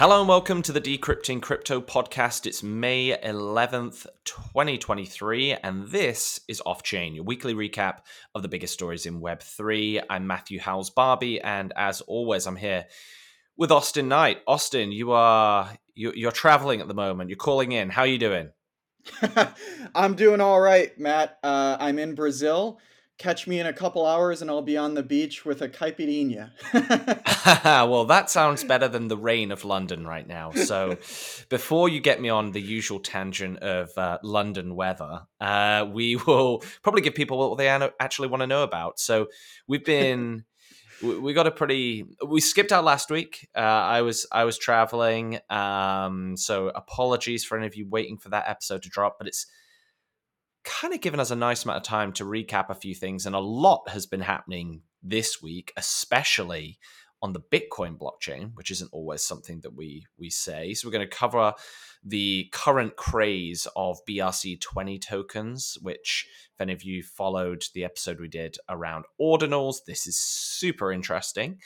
Hello and welcome to the Decrypting Crypto podcast. It's May 11th, 2023, and this is Off Chain, your weekly recap of the biggest stories in Web3. I'm Matthew Howells Barby, and as always, I'm here with Austin Knight. Austin, you are you're traveling at the moment. You're calling in. How are you doing? I'm doing all right, Matt. Uh, I'm in Brazil catch me in a couple hours and I'll be on the beach with a caipirinha. well, that sounds better than the rain of London right now. So, before you get me on the usual tangent of uh, London weather, uh, we will probably give people what they actually want to know about. So, we've been. we got a pretty we skipped out last week uh, i was i was traveling um, so apologies for any of you waiting for that episode to drop but it's kind of given us a nice amount of time to recap a few things, and a lot has been happening this week, especially on the Bitcoin blockchain, which isn't always something that we we say. So we're going to cover the current craze of BRC20 tokens, which if any of you followed the episode we did around ordinals, this is super interesting.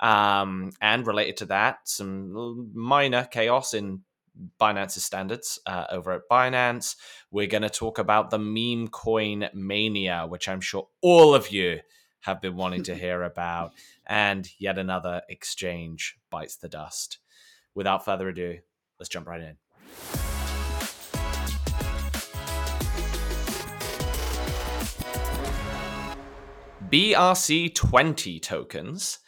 Um, and related to that, some minor chaos in Binance's standards uh, over at Binance. We're going to talk about the meme coin mania, which I'm sure all of you have been wanting to hear about, and yet another exchange bites the dust. Without further ado, let's jump right in. BRC20 tokens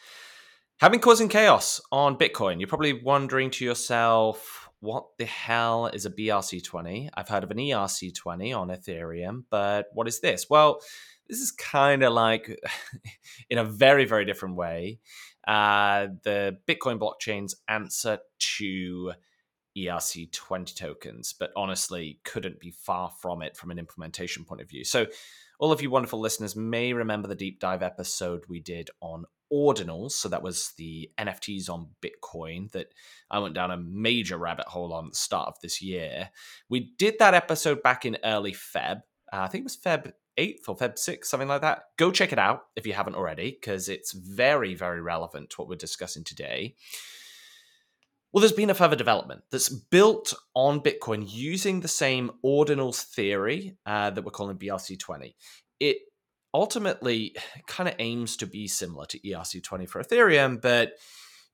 have been causing chaos on Bitcoin. You're probably wondering to yourself, what the hell is a BRC20? I've heard of an ERC20 on Ethereum, but what is this? Well, this is kind of like, in a very, very different way, uh, the Bitcoin blockchain's answer to ERC20 tokens, but honestly, couldn't be far from it from an implementation point of view. So, all of you wonderful listeners may remember the deep dive episode we did on ordinals. So that was the NFTs on Bitcoin that I went down a major rabbit hole on at the start of this year. We did that episode back in early Feb. Uh, I think it was Feb 8th or Feb 6th, something like that. Go check it out if you haven't already, because it's very, very relevant to what we're discussing today. Well, there's been a further development that's built on Bitcoin using the same ordinals theory uh, that we're calling BRC20. It ultimately kind of aims to be similar to ERC20 for Ethereum, but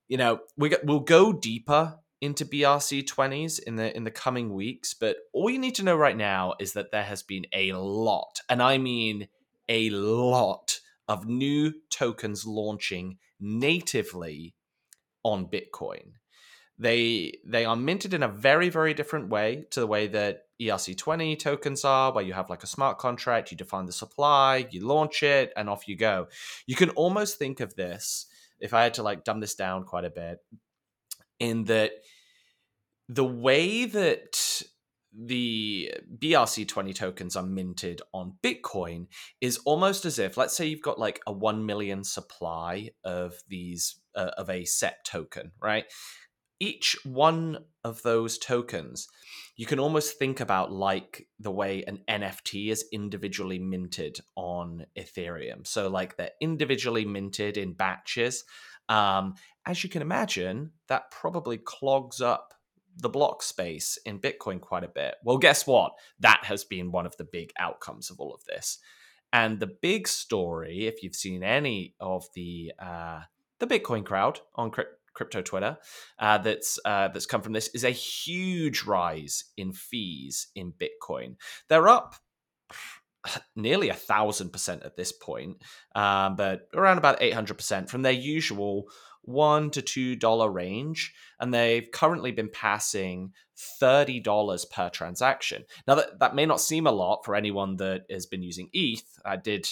you know, we get, we'll go deeper into BRC20s in the in the coming weeks, but all you need to know right now is that there has been a lot, and I mean a lot of new tokens launching natively on Bitcoin. They they are minted in a very very different way to the way that ERC20 tokens are, where you have like a smart contract, you define the supply, you launch it, and off you go. You can almost think of this, if I had to like dumb this down quite a bit, in that the way that the BRC20 tokens are minted on Bitcoin is almost as if, let's say, you've got like a 1 million supply of these, uh, of a set token, right? Each one of those tokens you can almost think about like the way an NFT is individually minted on Ethereum. So, like they're individually minted in batches. Um, as you can imagine, that probably clogs up the block space in Bitcoin quite a bit. Well, guess what? That has been one of the big outcomes of all of this. And the big story, if you've seen any of the uh, the Bitcoin crowd on crypto Twitter uh, that's uh, that's come from this is a huge rise in fees in Bitcoin. They're up nearly a thousand percent at this point, um, but around about eight hundred percent from their usual one to two dollar range, and they've currently been passing thirty dollars per transaction. Now that that may not seem a lot for anyone that has been using ETH. I did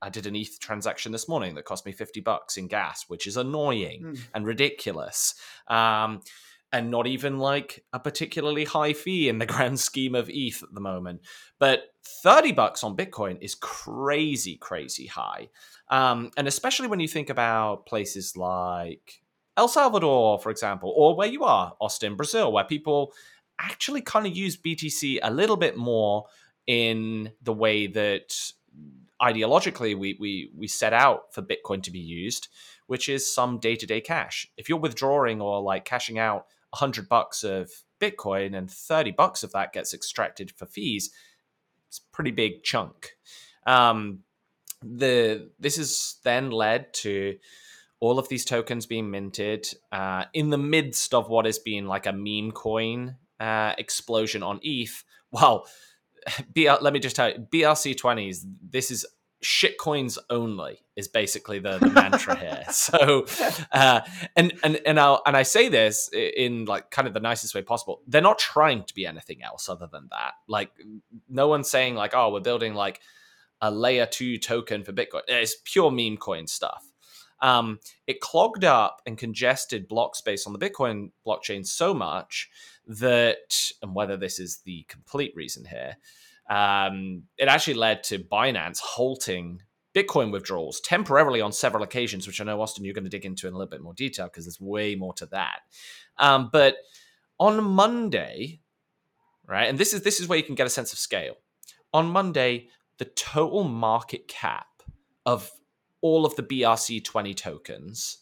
I did an ETH transaction this morning that cost me 50 bucks in gas, which is annoying mm. and ridiculous. Um, and not even like a particularly high fee in the grand scheme of ETH at the moment. But 30 bucks on Bitcoin is crazy, crazy high. Um, and especially when you think about places like El Salvador, for example, or where you are, Austin, Brazil, where people actually kind of use BTC a little bit more in the way that ideologically we we we set out for Bitcoin to be used, which is some day to day cash. If you're withdrawing or like cashing out 100 bucks of Bitcoin and 30 bucks of that gets extracted for fees, it's a pretty big chunk. Um, the this has then led to all of these tokens being minted uh, in the midst of what has been like a meme coin uh, explosion on ETH. Well, BR, let me just tell you, BRC20s, this is shitcoins only is basically the, the mantra here. So, uh, and and and I and I say this in like kind of the nicest way possible. They're not trying to be anything else other than that. Like, no one's saying like, oh, we're building like a layer two token for Bitcoin. It's pure meme coin stuff. Um, it clogged up and congested block space on the Bitcoin blockchain so much that, and whether this is the complete reason here, um, it actually led to Binance halting Bitcoin withdrawals temporarily on several occasions, which I know Austin you're going to dig into in a little bit more detail because there's way more to that. Um, but on Monday, right, and this is this is where you can get a sense of scale. On Monday, the total market cap of all of the BRC20 tokens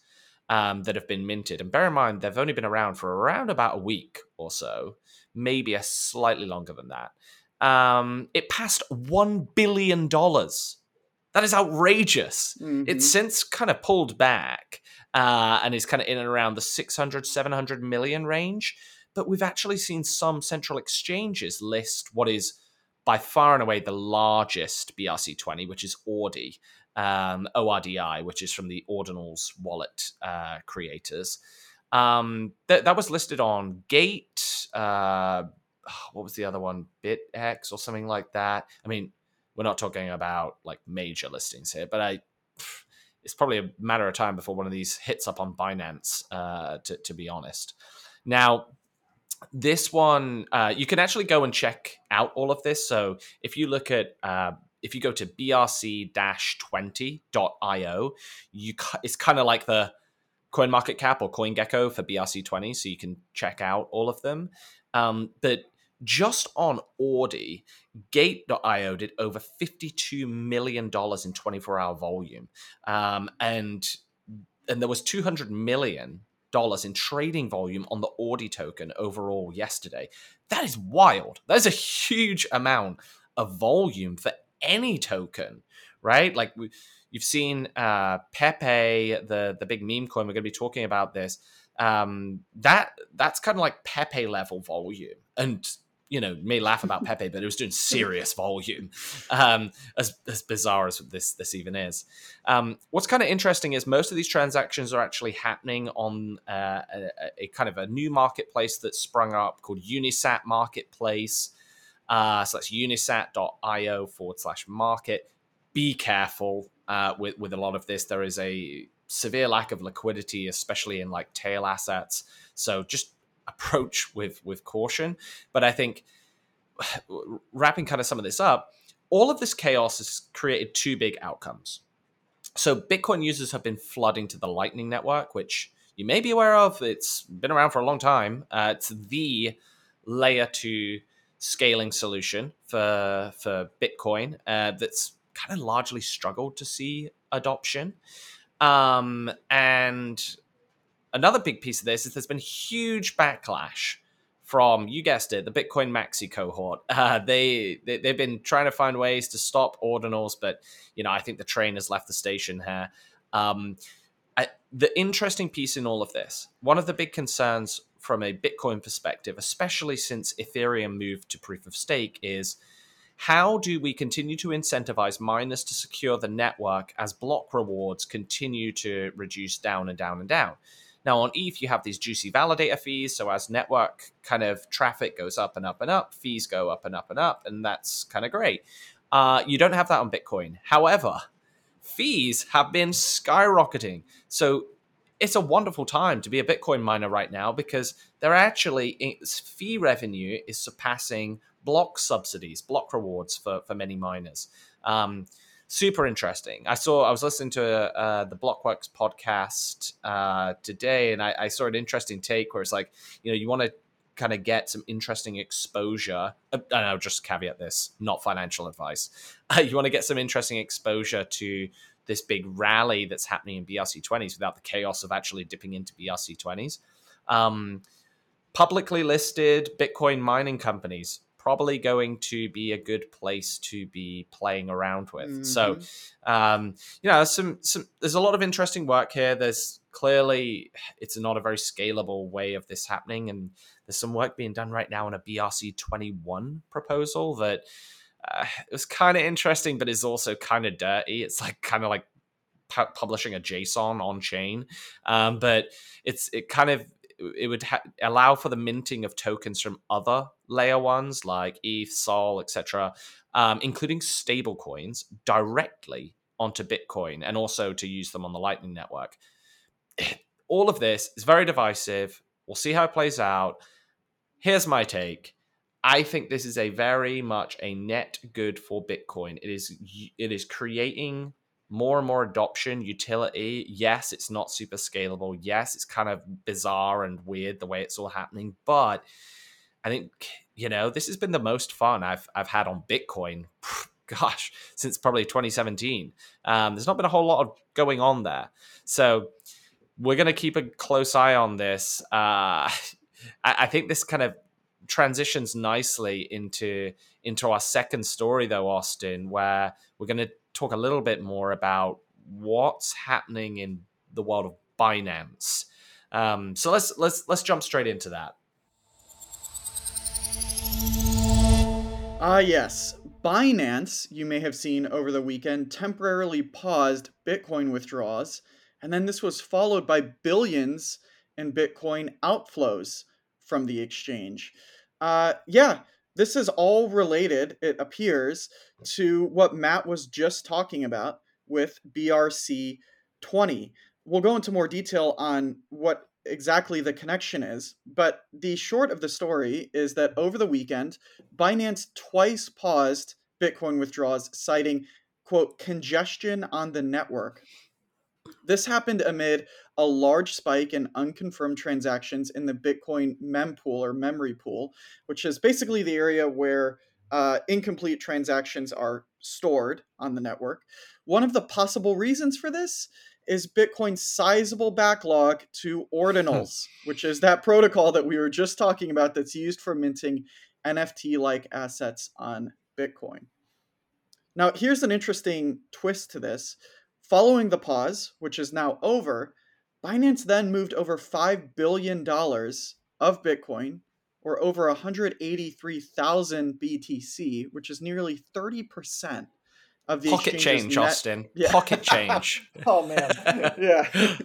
um, that have been minted. And bear in mind, they've only been around for around about a week or so, maybe a slightly longer than that. Um, it passed $1 billion. That is outrageous. Mm-hmm. It's since kind of pulled back uh, and is kind of in and around the 600, 700 million range. But we've actually seen some central exchanges list what is by far and away the largest BRC20, which is ORDI um, ORDI, which is from the Ordinals wallet uh, creators. Um, th- that was listed on Gate. Uh, what was the other one? BitX or something like that. I mean, we're not talking about like major listings here, but I. It's probably a matter of time before one of these hits up on Binance. Uh, to, to be honest, now this one uh, you can actually go and check out all of this. So if you look at uh, if you go to brc-20.io, you it's kind of like the coin market cap or CoinGecko for BRC20, so you can check out all of them. Um, but just on ORDI, Gate.io did over $52 million in 24 hour volume. Um, and and there was 200 million dollars in trading volume on the ORDI token overall yesterday. That is wild. That is a huge amount of volume for any token, right? Like we, you've seen uh, Pepe, the the big meme coin. We're going to be talking about this. Um, that that's kind of like Pepe level volume, and you know may laugh about Pepe, but it was doing serious volume. Um, as as bizarre as this this even is. Um, what's kind of interesting is most of these transactions are actually happening on uh, a, a, kind of a new marketplace that sprung up called Unisat Marketplace. Uh, so that's unisat.io forward slash market. Be careful uh, with, with a lot of this. There is a severe lack of liquidity, especially in like tail assets. So just approach with with caution. But I think wrapping kind of some of this up, all of this chaos has created two big outcomes. So Bitcoin users have been flooding to the Lightning Network, which you may be aware of. It's been around for a long time. Uh, it's the layer two scaling solution for for Bitcoin uh, that's kind of largely struggled to see adoption. Um, and another big piece of this is there's been huge backlash from you guessed it the bitcoin maxi cohort uh, they, they they've been trying to find ways to stop ordinals but you know i think the train has left the station here um, I, the interesting piece in all of this one of the big concerns from a Bitcoin perspective, especially since Ethereum moved to proof of stake, is how do we continue to incentivize miners to secure the network as block rewards continue to reduce down and down and down? Now, on ETH, you have these juicy validator fees. So, as network kind of traffic goes up and up and up, fees go up and up and up, and that's kind of great. Uh, you don't have that on Bitcoin. However, fees have been skyrocketing. So, it's a wonderful time to be a Bitcoin miner right now because they're actually fee revenue is surpassing block subsidies, block rewards for for many miners. Um, super interesting. I saw I was listening to uh, the Blockworks podcast uh, today, and I, I, saw an interesting take where it's like, you know, you want to kind of get some interesting exposure. And I'll just caveat this: not financial advice. Uh, you want to get some interesting exposure to this big rally that's happening in BRC 20s without the chaos of actually dipping into BRC 20s. Um, publicly listed Bitcoin mining companies probably going to be a good place to be playing around with. Mm-hmm. So, um, you know, some some there's a lot of interesting work here. There's clearly it's not a very scalable way of this happening, and there's some work being done right now on a BRC 21 proposal that. Uh, it was kind of interesting, but it's also kind of dirty. It's like kind of like pu- publishing a JSON on chain, um, but it's it kind of it would ha- allow for the minting of tokens from other layer ones like ETH, Sol, etc., um, including stable coins directly onto Bitcoin and also to use them on the Lightning Network. All of this is very divisive. We'll see how it plays out. Here's my take. I think this is a very much a net good for Bitcoin. It is it is creating more and more adoption, utility. Yes, it's not super scalable. Yes, it's kind of bizarre and weird the way it's all happening, but I think you know this has been the most fun I've I've had on Bitcoin. Gosh, since probably 2017. Um, there's not been a whole lot of going on there, so we're gonna keep a close eye on this. Uh, I, I think this kind of transitions nicely into into our second story though austin where we're going to talk a little bit more about what's happening in the world of Binance. Um, so let's let's let's jump straight into that. Ah, uh, yes. Binance, you may have seen over the weekend, temporarily paused Bitcoin withdrawals, and then this was followed by billions in Bitcoin outflows from the exchange. Uh, yeah, this is all related, it appears, to what Matt was just talking about with BRC 20. We'll go into more detail on what exactly the connection is, but the short of the story is that over the weekend, Binance twice paused Bitcoin withdrawals, citing, quote, congestion on the network. This happened amid a large spike in unconfirmed transactions in the Bitcoin mempool or memory pool, which is basically the area where uh, incomplete transactions are stored on the network. One of the possible reasons for this is Bitcoin's sizable backlog to ordinals, which is that protocol that we were just talking about that's used for minting NFT like assets on Bitcoin. Now, here's an interesting twist to this. Following the pause, which is now over, Binance then moved over $5 billion of Bitcoin, or over 183,000 BTC, which is nearly 30% of the pocket change, net... Austin. Yeah. Pocket change. oh man, yeah,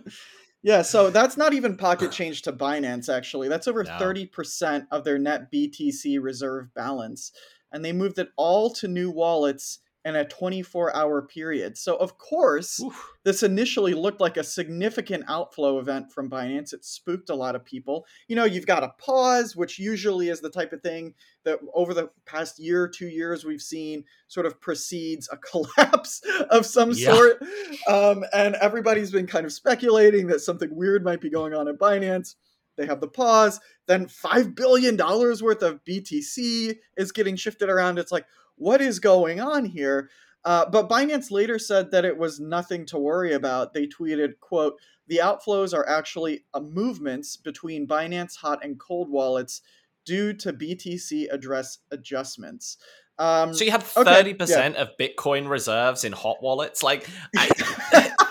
yeah. So that's not even pocket change to Binance. Actually, that's over thirty percent of their net BTC reserve balance, and they moved it all to new wallets in a 24 hour period. So, of course, Oof. this initially looked like a significant outflow event from Binance. It spooked a lot of people. You know, you've got a pause, which usually is the type of thing that over the past year, two years, we've seen sort of precedes a collapse of some yeah. sort. Um, and everybody's been kind of speculating that something weird might be going on at Binance. They have the pause. Then $5 billion worth of BTC is getting shifted around. It's like, what is going on here? Uh, but Binance later said that it was nothing to worry about. They tweeted, "quote The outflows are actually uh, movements between Binance hot and cold wallets due to BTC address adjustments." Um, so you had thirty okay, percent yeah. of Bitcoin reserves in hot wallets. Like, I,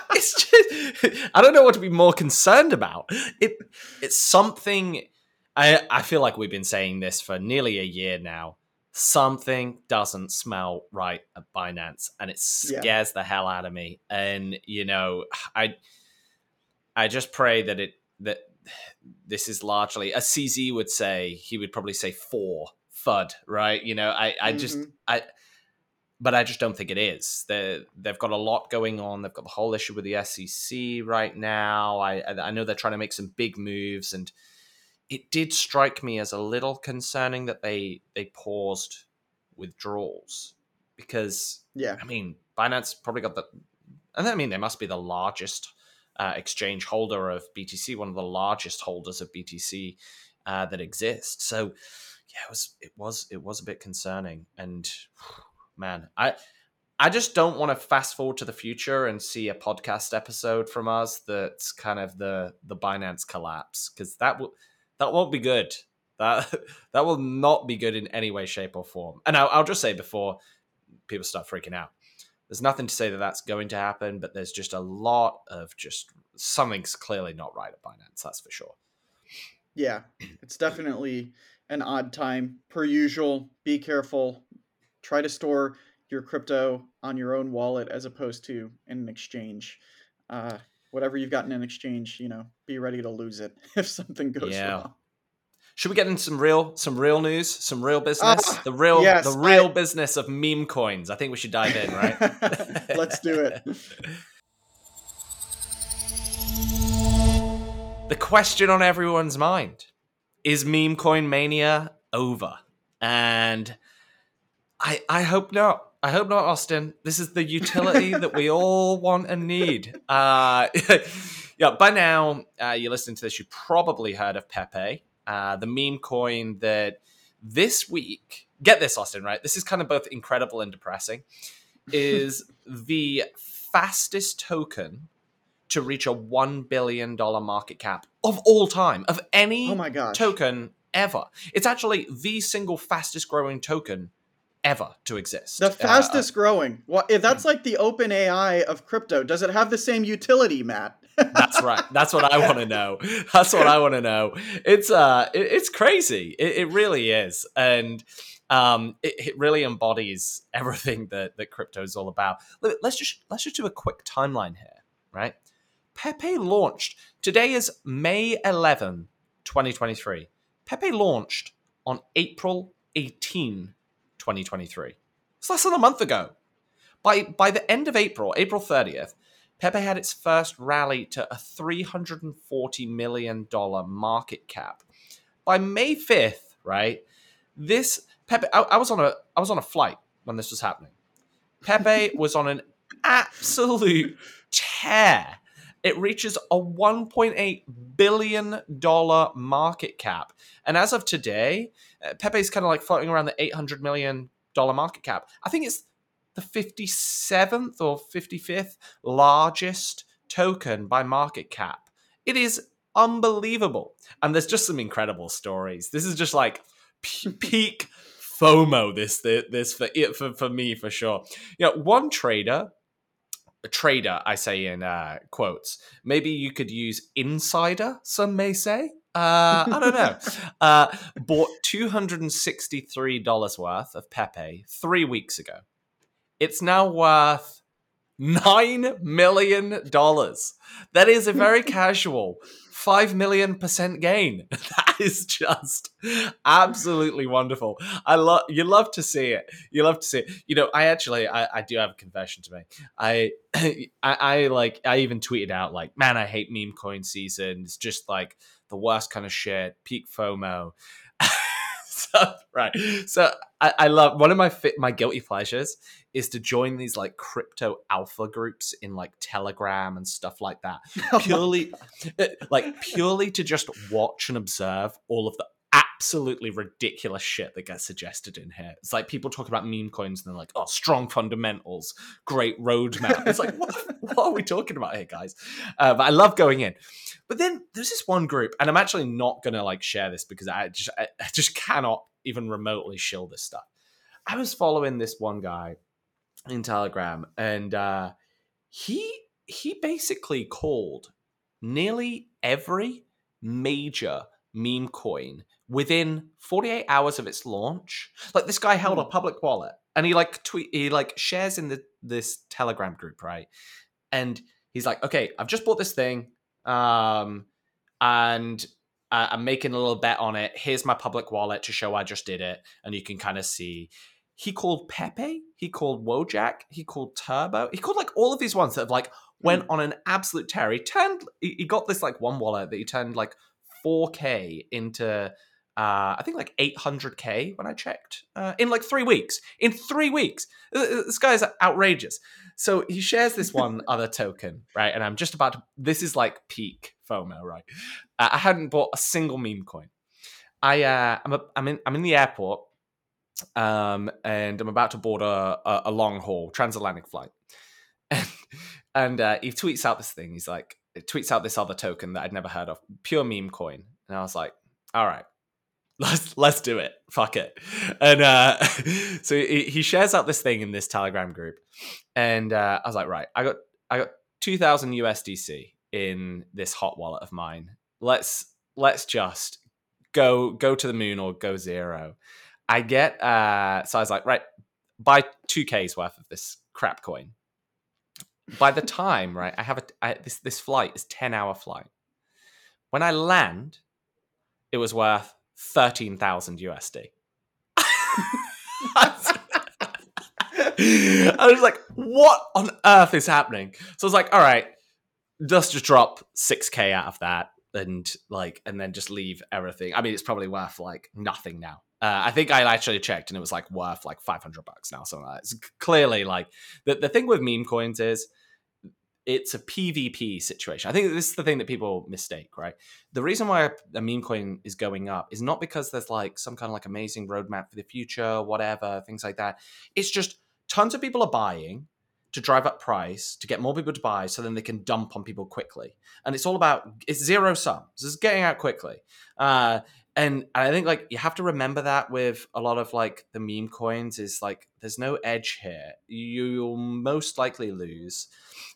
it's just I don't know what to be more concerned about. It it's something. I I feel like we've been saying this for nearly a year now something doesn't smell right at Binance and it scares yeah. the hell out of me. And you know, I I just pray that it that this is largely as CZ would say, he would probably say four FUD, right? You know, I I mm-hmm. just I but I just don't think it is. They they've got a lot going on. They've got the whole issue with the SEC right now. I I know they're trying to make some big moves and it did strike me as a little concerning that they they paused withdrawals because yeah, I mean Binance probably got the, and I mean they must be the largest uh, exchange holder of BTC, one of the largest holders of BTC uh, that exists. So yeah, it was it was it was a bit concerning, and man, I. I just don't want to fast forward to the future and see a podcast episode from us that's kind of the the Binance collapse because that will that won't be good. That that will not be good in any way, shape, or form. And I'll, I'll just say before people start freaking out, there's nothing to say that that's going to happen, but there's just a lot of just something's clearly not right at Binance. That's for sure. Yeah, it's definitely an odd time. Per usual, be careful. Try to store your crypto on your own wallet as opposed to in an exchange. Uh, whatever you've gotten in exchange, you know, be ready to lose it if something goes yeah. wrong. Should we get into some real some real news, some real business? Uh, the real yes, the real I... business of meme coins. I think we should dive in, right? Let's do it. the question on everyone's mind is meme coin mania over? And I I hope not. I hope not, Austin. This is the utility that we all want and need. Uh, yeah, by now, uh, you're listening to this, you probably heard of Pepe, uh, the meme coin that this week, get this, Austin, right? This is kind of both incredible and depressing, is the fastest token to reach a $1 billion market cap of all time, of any oh my gosh. token ever. It's actually the single fastest growing token ever to exist. The uh, fastest uh, growing. Well, if that's like the open AI of crypto, does it have the same utility, Matt? that's right. That's what I want to know. That's what I want to know. It's uh, it, it's crazy. It, it, really is, and um, it, it, really embodies everything that that crypto is all about. Let's just let's just do a quick timeline here, right? Pepe launched. Today is May 11, 2023. Pepe launched on April 18, 2023. It's less than a month ago. By, by the end of April, April 30th, Pepe had its first rally to a $340 million market cap. By May 5th, right, this Pepe, I, I was on a I was on a flight when this was happening. Pepe was on an absolute tear it reaches a $1.8 billion market cap. And as of today, uh, Pepe's kind of like floating around the $800 million market cap. I think it's the 57th or 55th largest token by market cap. It is unbelievable. And there's just some incredible stories. This is just like peak FOMO this this for it for for me for sure. You know, one trader trader, I say in uh, quotes. Maybe you could use insider, some may say. Uh, I don't know. uh, bought $263 worth of Pepe three weeks ago. It's now worth $9 million. That is a very casual five million percent gain. That is just absolutely wonderful. I love you love to see it. You love to see it. You know, I actually I, I do have a confession to make. I, I I like I even tweeted out like, man, I hate meme coin season. It's just like the worst kind of shit. Peak FOMO. so, right. So I, I, love one of my my guilty pleasures is to join these like crypto alpha groups in like Telegram and stuff like that. Oh purely uh, like purely to just watch and observe all of the absolutely ridiculous shit that gets suggested in here. It's like people talk about meme coins and they're like, oh, strong fundamentals, great roadmap. It's like, what, what are we talking about here, guys? Uh, but I love going in. But then there's this one group, and I'm actually not gonna like share this because I just I, I just cannot even remotely shill this stuff. I was following this one guy in Telegram, and uh, he he basically called nearly every major meme coin within 48 hours of its launch. Like this guy held a hmm. public wallet and he like tweet he like shares in the this Telegram group, right? And he's like, "Okay, I've just bought this thing um, and uh, I'm making a little bet on it. Here's my public wallet to show I just did it, and you can kind of see. He called Pepe. He called Wojak. He called Turbo. He called like all of these ones that have like went hmm. on an absolute tear. He turned. He got this like one wallet that he turned like 4k into uh, I think like 800k when I checked uh, in like three weeks. In three weeks, this guy's outrageous. So he shares this one other token, right? And I'm just about to. This is like peak FOMO, right? Uh, I hadn't bought a single meme coin. I uh, I'm a, I'm in I'm in the airport, um, and I'm about to board a a, a long haul transatlantic flight, and, and uh, he tweets out this thing. He's like, tweets out this other token that I'd never heard of, pure meme coin, and I was like, all right let's let's do it. Fuck it. And uh, so he, he shares out this thing in this Telegram group, and uh, I was like, right, I got I got two thousand USDC in this hot wallet of mine. Let's let's just go go to the moon or go zero. I get uh, so I was like, right, buy two K's worth of this crap coin. By the time, right, I have a I, this this flight is ten hour flight. When I land, it was worth 13,000 USD. I was like, what on earth is happening? So I was like, all right, let's just drop 6K out of that and like, and then just leave everything. I mean, it's probably worth like nothing now. Uh, I think I actually checked and it was like worth like 500 bucks now. So it's clearly like the, the thing with meme coins is it's a PvP situation. I think this is the thing that people mistake, right? The reason why a meme coin is going up is not because there's like some kind of like amazing roadmap for the future, whatever, things like that. It's just tons of people are buying to drive up price to get more people to buy so then they can dump on people quickly. And it's all about it's zero sum. It's getting out quickly. Uh, and I think like you have to remember that with a lot of like the meme coins is like there's no edge here. You'll most likely lose.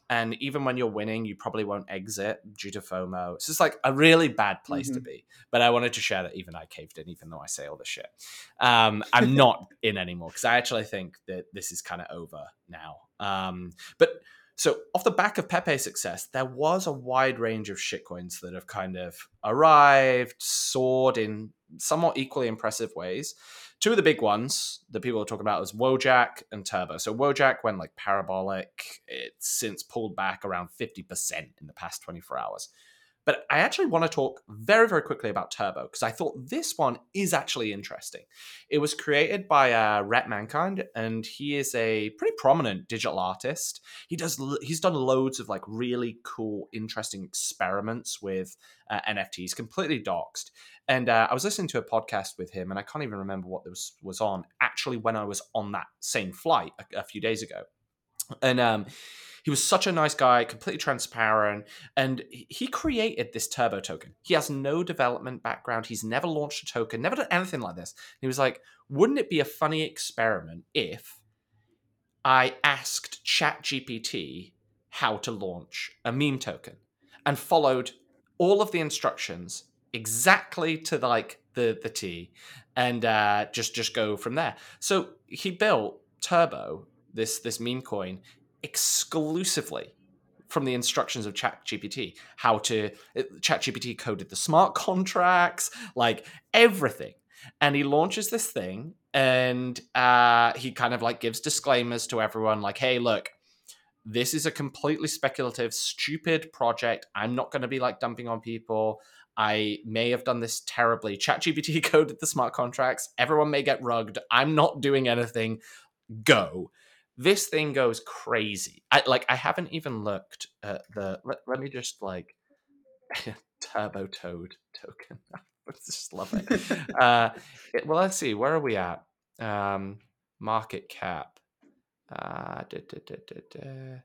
And even when you're winning you probably won't exit due to fomo. It's just like a really bad place mm-hmm. to be. But i wanted to share that even i caved in even though i say all this shit. Um, i'm not in anymore because i actually think that this is kind of over now. Um, but so off the back of Pepe's success, there was a wide range of shitcoins that have kind of arrived, soared in somewhat equally impressive ways. Two of the big ones that people are talking about is Wojak and Turbo. So Wojak went like parabolic. It's since pulled back around 50% in the past 24 hours. But I actually want to talk very, very quickly about Turbo because I thought this one is actually interesting. It was created by uh, Rhett Mankind, and he is a pretty prominent digital artist. He does he's done loads of like really cool, interesting experiments with uh, NFTs, completely doxed. And uh, I was listening to a podcast with him, and I can't even remember what this was on. Actually, when I was on that same flight a, a few days ago, and um, he was such a nice guy, completely transparent, and he created this turbo token. He has no development background. He's never launched a token, never done anything like this. He was like, "Wouldn't it be a funny experiment if I asked ChatGPT how to launch a meme token and followed all of the instructions exactly to like the the T, and uh, just just go from there. So he built Turbo, this this meme coin, exclusively from the instructions of ChatGPT. How to ChatGPT coded the smart contracts, like everything, and he launches this thing, and uh, he kind of like gives disclaimers to everyone, like, "Hey, look." This is a completely speculative, stupid project. I'm not going to be like dumping on people. I may have done this terribly. ChatGPT coded the smart contracts. Everyone may get rugged. I'm not doing anything. Go. This thing goes crazy. I like I haven't even looked at the let, let me just like turbo toad token. I just love it. uh it, well let's see, where are we at? Um market cap. Uh da, da, da,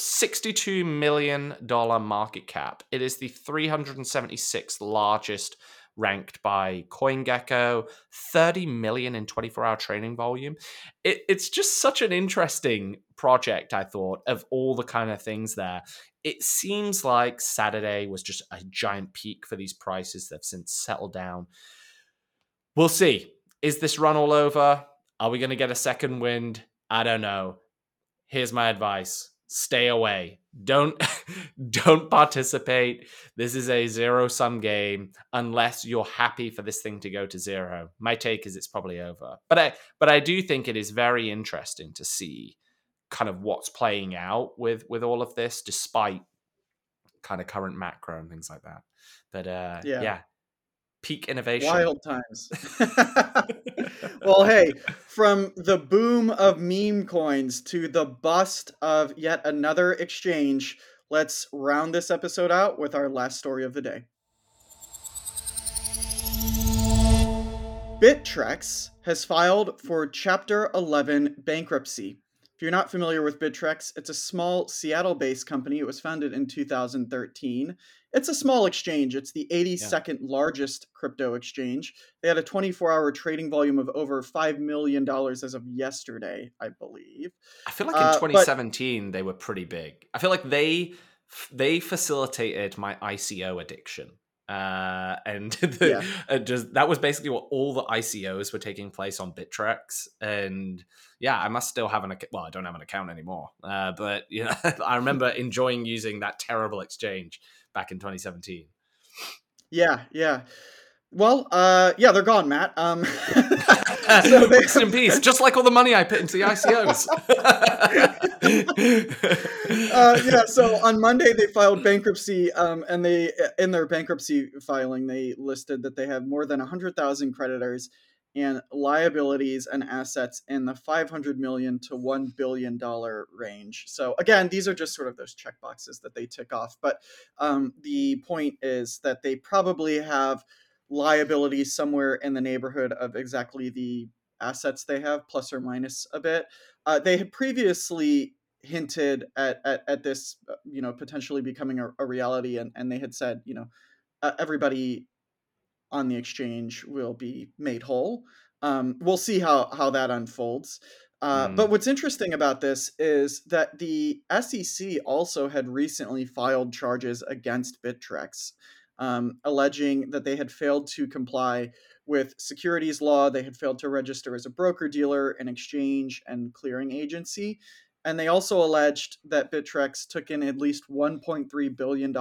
$62 million market cap. It is the 376th largest ranked by CoinGecko, 30 million in 24 hour training volume. It, it's just such an interesting project, I thought, of all the kind of things there. It seems like Saturday was just a giant peak for these prices. They've since settled down. We'll see. Is this run all over? Are we going to get a second wind? I don't know. Here's my advice stay away. Don't don't participate. This is a zero sum game unless you're happy for this thing to go to zero. My take is it's probably over. But I but I do think it is very interesting to see kind of what's playing out with with all of this despite kind of current macro and things like that. But uh yeah, yeah peak innovation. Wild times. well, hey, from the boom of meme coins to the bust of yet another exchange, let's round this episode out with our last story of the day. Bittrex has filed for Chapter 11 bankruptcy. If you're not familiar with Bittrex, it's a small Seattle based company. It was founded in 2013. It's a small exchange. It's the 82nd yeah. largest crypto exchange. They had a 24 hour trading volume of over $5 million as of yesterday, I believe. I feel like in uh, 2017 but, they were pretty big. I feel like they they facilitated my ICO addiction. Uh, and the, yeah. just that was basically what all the ICOs were taking place on Bittrex. And yeah, I must still have an account. Well, I don't have an account anymore. Uh, but you know, I remember enjoying using that terrible exchange back in 2017. Yeah, yeah. Well, uh, yeah, they're gone, Matt. Um, so they... Rest in peace. Just like all the money I put into the ICOs. uh, yeah. So on Monday they filed bankruptcy, um, and they in their bankruptcy filing they listed that they have more than hundred thousand creditors and liabilities and assets in the 500 million to 1 billion dollar range. So again, these are just sort of those check boxes that they tick off. But um, the point is that they probably have liabilities somewhere in the neighborhood of exactly the assets they have, plus or minus a bit. Uh, they had previously hinted at, at, at this, uh, you know, potentially becoming a, a reality, and, and they had said, you know, uh, everybody on the exchange will be made whole. Um, we'll see how how that unfolds. Uh, mm. But what's interesting about this is that the SEC also had recently filed charges against Bittrex, um, alleging that they had failed to comply with securities law. They had failed to register as a broker dealer, an exchange, and clearing agency. And they also alleged that Bittrex took in at least $1.3 billion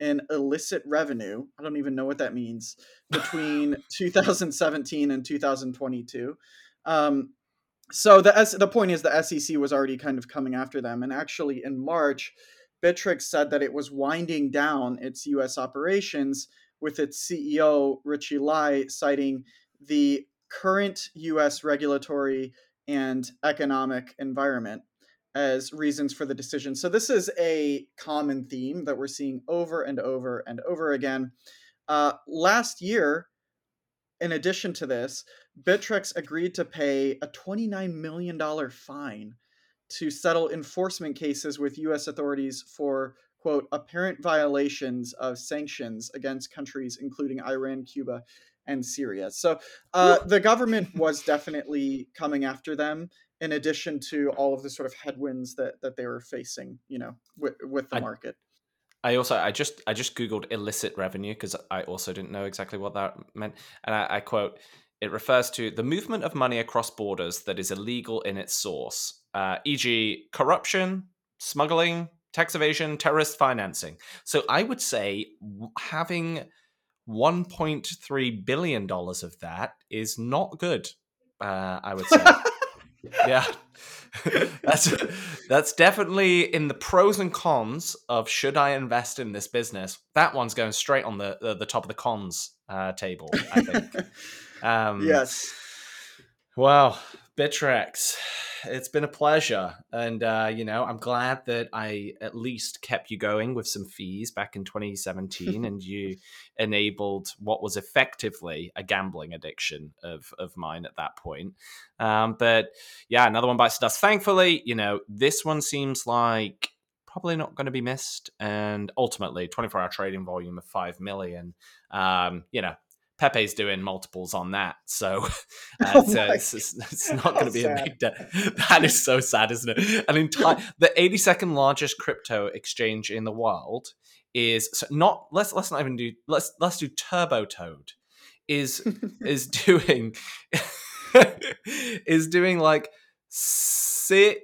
in illicit revenue. I don't even know what that means between 2017 and 2022. Um, so the S- the point is the SEC was already kind of coming after them, and actually in March, Bittrex said that it was winding down its U.S. operations with its CEO Richie Lai citing the current U.S. regulatory and economic environment as reasons for the decision. So this is a common theme that we're seeing over and over and over again. Uh, last year, in addition to this, Bittrex agreed to pay a $29 million fine to settle enforcement cases with U.S. authorities for, quote, apparent violations of sanctions against countries including Iran, Cuba, and Syria. So uh, the government was definitely coming after them in addition to all of the sort of headwinds that that they were facing, you know, with, with the I, market. I also I just I just googled illicit revenue because I also didn't know exactly what that meant, and I, I, quote. It refers to the movement of money across borders that is illegal in its source, uh, e.g., corruption, smuggling, tax evasion, terrorist financing. So I would say having 1.3 billion dollars of that is not good. Uh, I would say. Yeah. That's that's definitely in the pros and cons of should i invest in this business. That one's going straight on the the, the top of the cons uh, table i think. Um, yes. wow bittrex it's been a pleasure, and uh, you know, I'm glad that I at least kept you going with some fees back in 2017, and you enabled what was effectively a gambling addiction of of mine at that point. Um, but yeah, another one bites the dust. Thankfully, you know, this one seems like probably not going to be missed, and ultimately, 24 hour trading volume of five million. Um, you know, Pepe's doing multiples on that, so uh, oh it's, it's, it's, not going to be sad. a big. De- that is so sad, isn't it? An entire the 82nd largest crypto exchange in the world is so not. Let's let's not even do. Let's let's do Turbo Toad. Is is doing is doing like six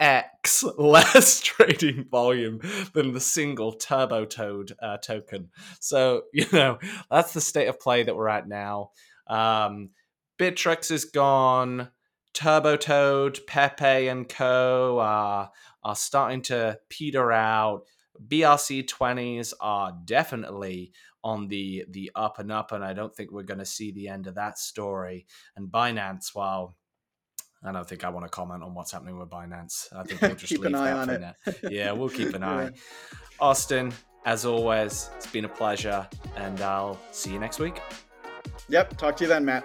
X less trading volume than the single Turbo Toad uh, token. So, you know, that's the state of play that we're at now. Um, Bittrex is gone. Turbo Toad, Pepe, and Co. are, are starting to peter out. BRC 20s are definitely on the the up and up, and I don't think we're going to see the end of that story. And Binance, well, I don't think I want to comment on what's happening with Binance. I think we'll just leave that for now. Yeah, we'll keep an eye. Austin, as always, it's been a pleasure, and I'll see you next week. Yep. Talk to you then, Matt.